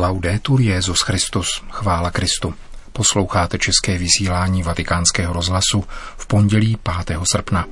Laudetur Jezus Christus, chvála Kristu. Posloucháte české vysílání Vatikánského rozhlasu v pondělí 5. srpna.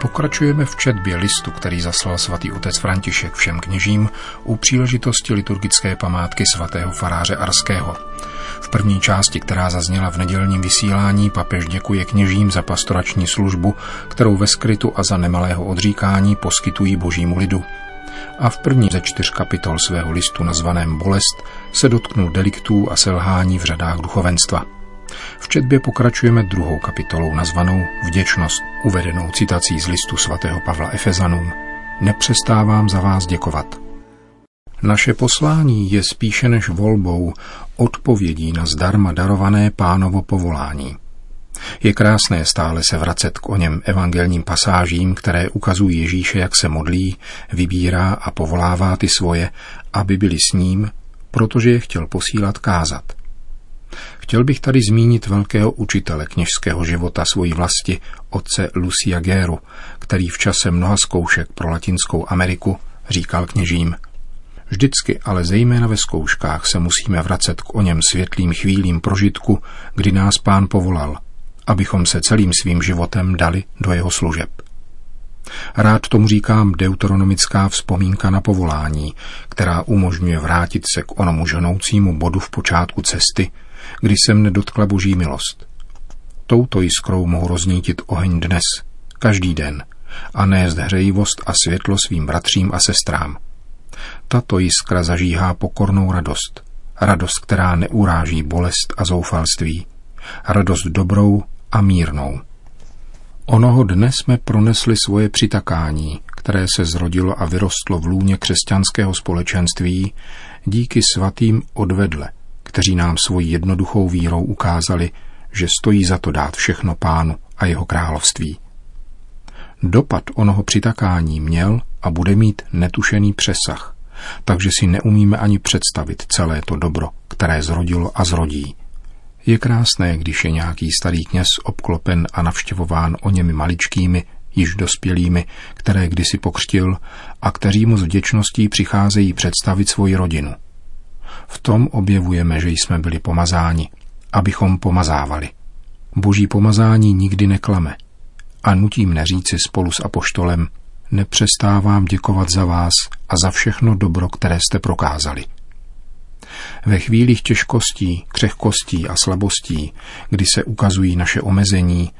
Pokračujeme v četbě listu, který zaslal svatý otec František všem kněžím u příležitosti liturgické památky svatého faráře Arského. V první části, která zazněla v nedělním vysílání, papež děkuje kněžím za pastorační službu, kterou ve skrytu a za nemalého odříkání poskytují božímu lidu. A v první ze čtyř kapitol svého listu nazvaném Bolest se dotknul deliktů a selhání v řadách duchovenstva. V četbě pokračujeme druhou kapitolou nazvanou Vděčnost, uvedenou citací z listu svatého Pavla Efezanům. Nepřestávám za vás děkovat. Naše poslání je spíše než volbou odpovědí na zdarma darované pánovo povolání. Je krásné stále se vracet k o něm evangelním pasážím, které ukazují Ježíše, jak se modlí, vybírá a povolává ty svoje, aby byli s ním, protože je chtěl posílat kázat – Chtěl bych tady zmínit velkého učitele kněžského života svojí vlasti, otce Lucia Géru, který v čase mnoha zkoušek pro Latinskou Ameriku říkal kněžím. Vždycky, ale zejména ve zkouškách, se musíme vracet k o něm světlým chvílím prožitku, kdy nás pán povolal, abychom se celým svým životem dali do jeho služeb. Rád tomu říkám deuteronomická vzpomínka na povolání, která umožňuje vrátit se k onomu ženoucímu bodu v počátku cesty, kdy se mne dotkla boží milost. Touto jiskrou mohu roznítit oheň dnes, každý den, a nést hřejivost a světlo svým bratřím a sestrám. Tato jiskra zažíhá pokornou radost, radost, která neuráží bolest a zoufalství, radost dobrou a mírnou. Onoho dne jsme pronesli svoje přitakání, které se zrodilo a vyrostlo v lůně křesťanského společenství díky svatým odvedle, kteří nám svojí jednoduchou vírou ukázali, že stojí za to dát všechno pánu a jeho království. Dopad onoho přitakání měl a bude mít netušený přesah, takže si neumíme ani představit celé to dobro, které zrodilo a zrodí. Je krásné, když je nějaký starý kněz obklopen a navštěvován o němi maličkými, již dospělými, které kdysi pokřtil a kteří mu s vděčností přicházejí představit svoji rodinu – v tom objevujeme, že jsme byli pomazáni, abychom pomazávali. Boží pomazání nikdy neklame. A nutím neříci spolu s apoštolem, nepřestávám děkovat za vás a za všechno dobro, které jste prokázali. Ve chvílích těžkostí, křehkostí a slabostí, kdy se ukazují naše omezení,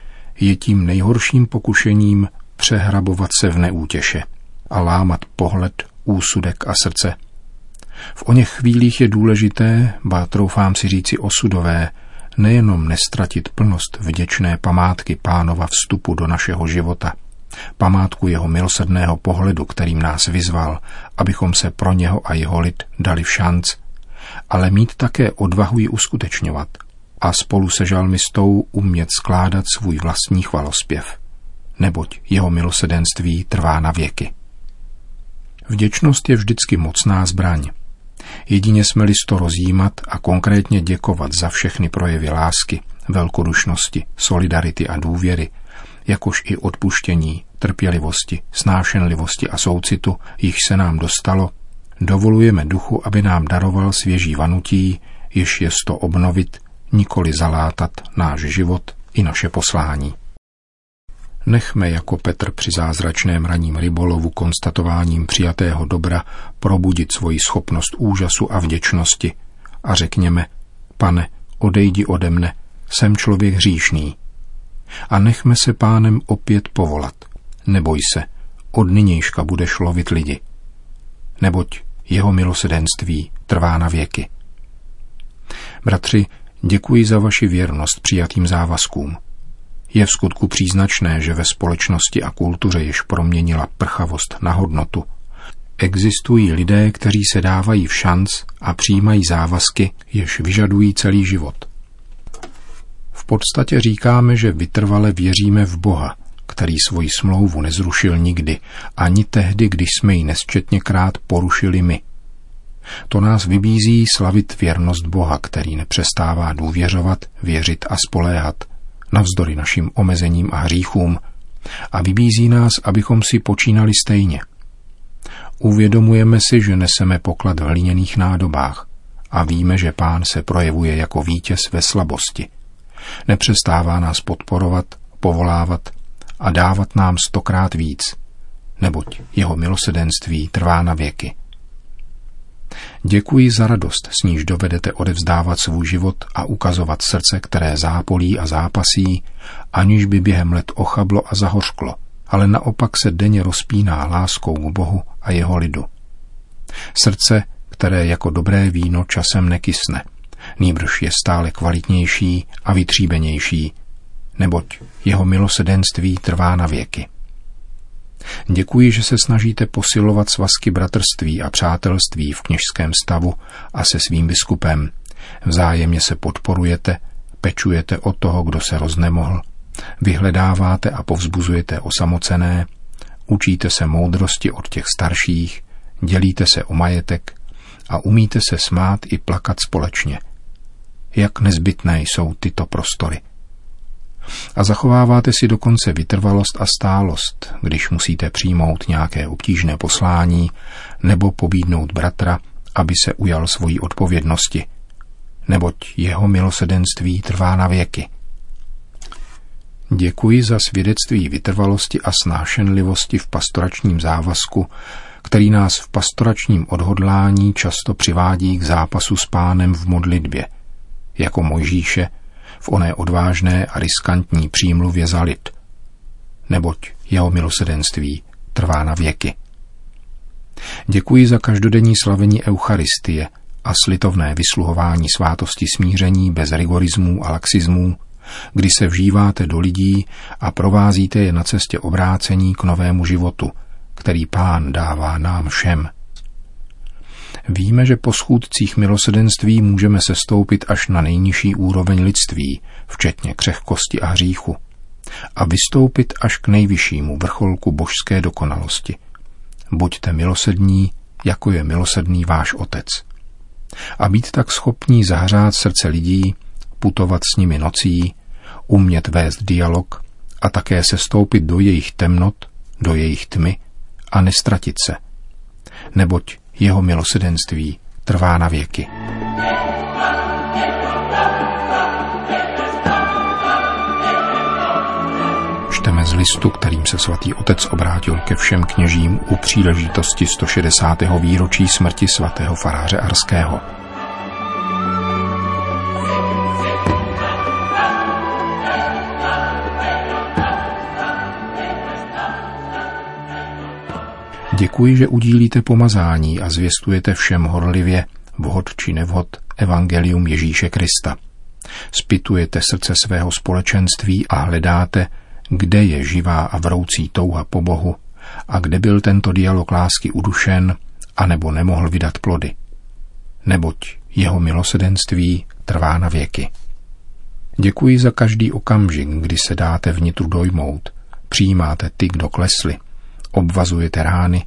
je tím nejhorším pokušením přehrabovat se v neútěše a lámat pohled, úsudek a srdce – v oněch chvílích je důležité, ba troufám si říci osudové, nejenom nestratit plnost vděčné památky pánova vstupu do našeho života, památku jeho milosrdného pohledu, kterým nás vyzval, abychom se pro něho a jeho lid dali v šanc, ale mít také odvahu ji uskutečňovat a spolu se žalmistou umět skládat svůj vlastní chvalospěv, neboť jeho milosedenství trvá na věky. Vděčnost je vždycky mocná zbraň, Jedině jsme-li to rozjímat a konkrétně děkovat za všechny projevy lásky, velkodušnosti, solidarity a důvěry, jakož i odpuštění, trpělivosti, snášenlivosti a soucitu, jich se nám dostalo, dovolujeme duchu, aby nám daroval svěží vanutí, jež je to obnovit, nikoli zalátat náš život i naše poslání. Nechme jako Petr při zázračném raním rybolovu konstatováním přijatého dobra probudit svoji schopnost úžasu a vděčnosti a řekněme, pane, odejdi ode mne, jsem člověk hříšný. A nechme se pánem opět povolat. Neboj se, od nynějška budeš lovit lidi. Neboť jeho milosedenství trvá na věky. Bratři, děkuji za vaši věrnost přijatým závazkům – je v skutku příznačné, že ve společnosti a kultuře již proměnila prchavost na hodnotu. Existují lidé, kteří se dávají v šanc a přijímají závazky, jež vyžadují celý život. V podstatě říkáme, že vytrvale věříme v Boha, který svoji smlouvu nezrušil nikdy, ani tehdy, když jsme ji nesčetněkrát porušili my. To nás vybízí slavit věrnost Boha, který nepřestává důvěřovat, věřit a spoléhat, navzdory našim omezením a hříchům, a vybízí nás, abychom si počínali stejně. Uvědomujeme si, že neseme poklad v hliněných nádobách a víme, že pán se projevuje jako vítěz ve slabosti. Nepřestává nás podporovat, povolávat a dávat nám stokrát víc, neboť jeho milosedenství trvá na věky. Děkuji za radost, s níž dovedete odevzdávat svůj život a ukazovat srdce, které zápolí a zápasí, aniž by během let ochablo a zahořklo, ale naopak se denně rozpíná láskou k Bohu a jeho lidu. Srdce, které jako dobré víno časem nekysne, nýbrž je stále kvalitnější a vytříbenější, neboť jeho milosedenství trvá na věky. Děkuji, že se snažíte posilovat svazky bratrství a přátelství v kněžském stavu a se svým biskupem. Vzájemně se podporujete, pečujete o toho, kdo se roznemohl, vyhledáváte a povzbuzujete osamocené, učíte se moudrosti od těch starších, dělíte se o majetek a umíte se smát i plakat společně. Jak nezbytné jsou tyto prostory a zachováváte si dokonce vytrvalost a stálost, když musíte přijmout nějaké obtížné poslání nebo pobídnout bratra, aby se ujal svojí odpovědnosti, neboť jeho milosedenství trvá na věky. Děkuji za svědectví vytrvalosti a snášenlivosti v pastoračním závazku, který nás v pastoračním odhodlání často přivádí k zápasu s pánem v modlitbě, jako Mojžíše, v oné odvážné a riskantní přímluvě za lid, neboť jeho milosedenství trvá na věky. Děkuji za každodenní slavení Eucharistie a slitovné vysluhování svátosti smíření bez rigorismů a laxismů, kdy se vžíváte do lidí a provázíte je na cestě obrácení k novému životu, který pán dává nám všem – Víme, že po schůdcích milosedenství můžeme se stoupit až na nejnižší úroveň lidství, včetně křehkosti a hříchu, a vystoupit až k nejvyššímu vrcholku božské dokonalosti. Buďte milosední, jako je milosedný váš otec. A být tak schopní zahřát srdce lidí, putovat s nimi nocí, umět vést dialog a také se stoupit do jejich temnot, do jejich tmy a nestratit se. Neboť jeho milosedenství trvá na věky. Čteme z listu, kterým se svatý otec obrátil ke všem kněžím u příležitosti 160. výročí smrti svatého faráře Arského. Děkuji, že udílíte pomazání a zvěstujete všem horlivě, vhod či nevhod, evangelium Ježíše Krista. Spitujete srdce svého společenství a hledáte, kde je živá a vroucí touha po Bohu a kde byl tento dialog lásky udušen, anebo nemohl vydat plody. Neboť jeho milosedenství trvá na věky. Děkuji za každý okamžik, kdy se dáte vnitru dojmout, přijímáte ty, kdo klesli, obvazujete rány,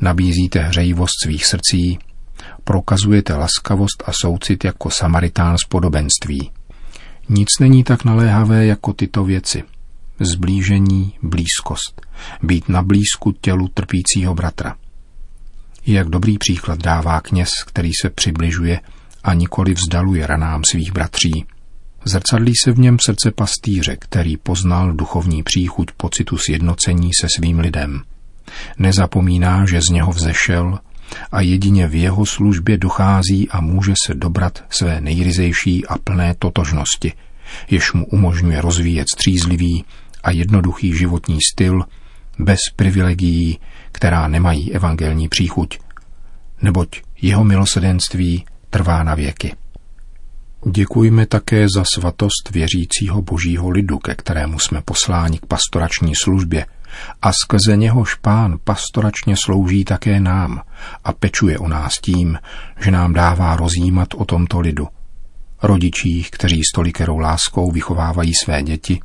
nabízíte hřejivost svých srdcí, prokazujete laskavost a soucit jako Samaritán z podobenství. Nic není tak naléhavé jako tyto věci. Zblížení, blízkost, být na blízku tělu trpícího bratra. Jak dobrý příklad dává kněz, který se přibližuje a nikoli vzdaluje ranám svých bratří. Zrcadlí se v něm srdce pastýře, který poznal duchovní příchuť pocitu sjednocení se svým lidem – Nezapomíná, že z něho vzešel a jedině v jeho službě dochází a může se dobrat své nejryzejší a plné totožnosti, jež mu umožňuje rozvíjet střízlivý a jednoduchý životní styl bez privilegií, která nemají evangelní příchuť, neboť jeho milosedenství trvá na věky. Děkujme také za svatost věřícího božího lidu, ke kterému jsme posláni k pastorační službě a skrze něhož pán pastoračně slouží také nám a pečuje o nás tím, že nám dává rozjímat o tomto lidu. Rodičích, kteří s tolikerou láskou vychovávají své děti,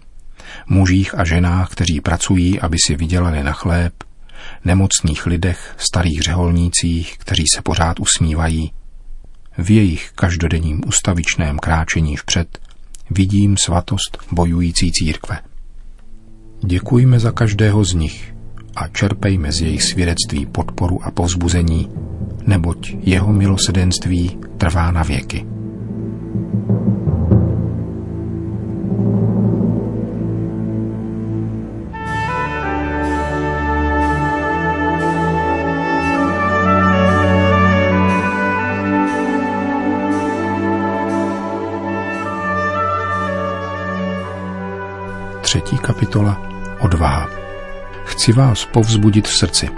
mužích a ženách, kteří pracují, aby si vydělali na chléb, nemocných lidech, starých řeholnících, kteří se pořád usmívají. V jejich každodenním ustavičném kráčení vpřed vidím svatost bojující církve. Děkujme za každého z nich a čerpejme z jejich svědectví podporu a povzbuzení, neboť jeho milosedenství trvá na věky. Třetí kapitola Odvaha. Chci vás povzbudit v srdci.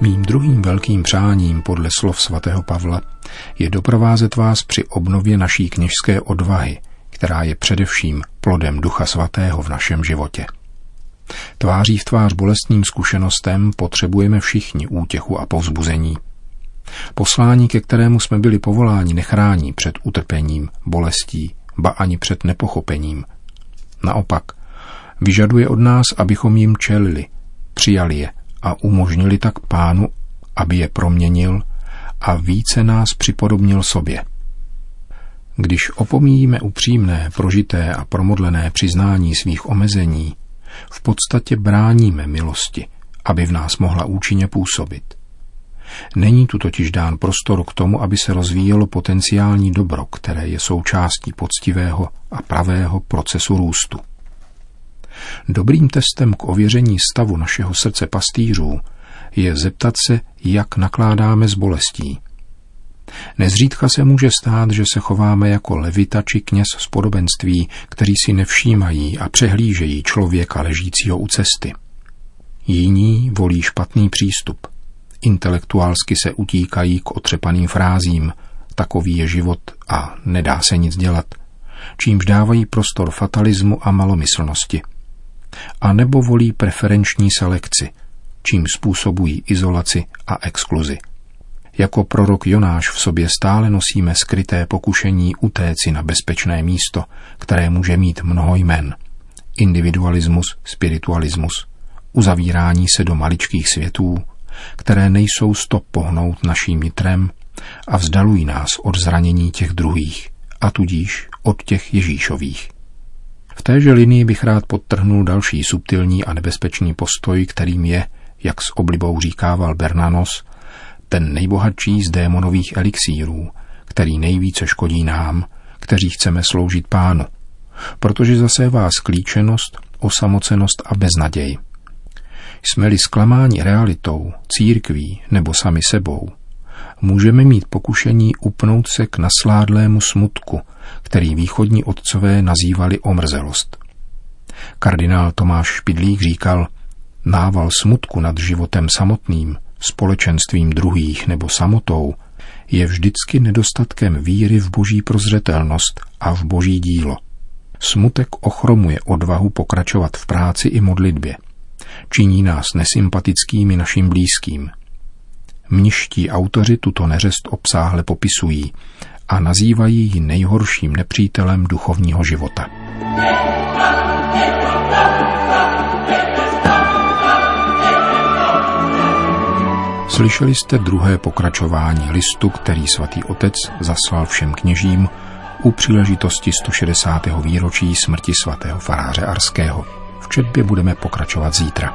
Mým druhým velkým přáním podle slov svatého Pavla je doprovázet vás při obnově naší kněžské odvahy, která je především plodem Ducha Svatého v našem životě. Tváří v tvář bolestným zkušenostem potřebujeme všichni útěchu a povzbuzení. Poslání, ke kterému jsme byli povoláni, nechrání před utrpením, bolestí, ba ani před nepochopením. Naopak, Vyžaduje od nás, abychom jim čelili, přijali je a umožnili tak pánu, aby je proměnil a více nás připodobnil sobě. Když opomíjíme upřímné, prožité a promodlené přiznání svých omezení, v podstatě bráníme milosti, aby v nás mohla účinně působit. Není tu totiž dán prostor k tomu, aby se rozvíjelo potenciální dobro, které je součástí poctivého a pravého procesu růstu. Dobrým testem k ověření stavu našeho srdce pastýřů je zeptat se, jak nakládáme s bolestí. Nezřídka se může stát, že se chováme jako levita či kněz z podobenství, kteří si nevšímají a přehlížejí člověka ležícího u cesty. Jiní volí špatný přístup. Intelektuálsky se utíkají k otřepaným frázím, takový je život a nedá se nic dělat, čímž dávají prostor fatalismu a malomyslnosti – a nebo volí preferenční selekci, čím způsobují izolaci a exkluzi. Jako prorok Jonáš v sobě stále nosíme skryté pokušení utéci na bezpečné místo, které může mít mnoho jmen. Individualismus, spiritualismus, uzavírání se do maličkých světů, které nejsou stop pohnout naším nitrem a vzdalují nás od zranění těch druhých, a tudíž od těch Ježíšových. Téže linii bych rád podtrhnul další subtilní a nebezpečný postoj, kterým je, jak s oblibou říkával Bernanos, ten nejbohatší z démonových elixírů, který nejvíce škodí nám, kteří chceme sloužit pánu, protože zasevá sklíčenost, osamocenost a beznaděj. Jsme-li zklamáni realitou, církví nebo sami sebou, můžeme mít pokušení upnout se k nasládlému smutku, který východní otcové nazývali omrzelost. Kardinál Tomáš Špidlík říkal, nával smutku nad životem samotným, společenstvím druhých nebo samotou, je vždycky nedostatkem víry v boží prozřetelnost a v boží dílo. Smutek ochromuje odvahu pokračovat v práci i modlitbě. Činí nás nesympatickými našim blízkým – Mniští autoři tuto neřest obsáhle popisují a nazývají ji nejhorším nepřítelem duchovního života. Slyšeli jste druhé pokračování listu, který svatý otec zaslal všem kněžím u příležitosti 160. výročí smrti svatého faráře Arského. V četbě budeme pokračovat zítra.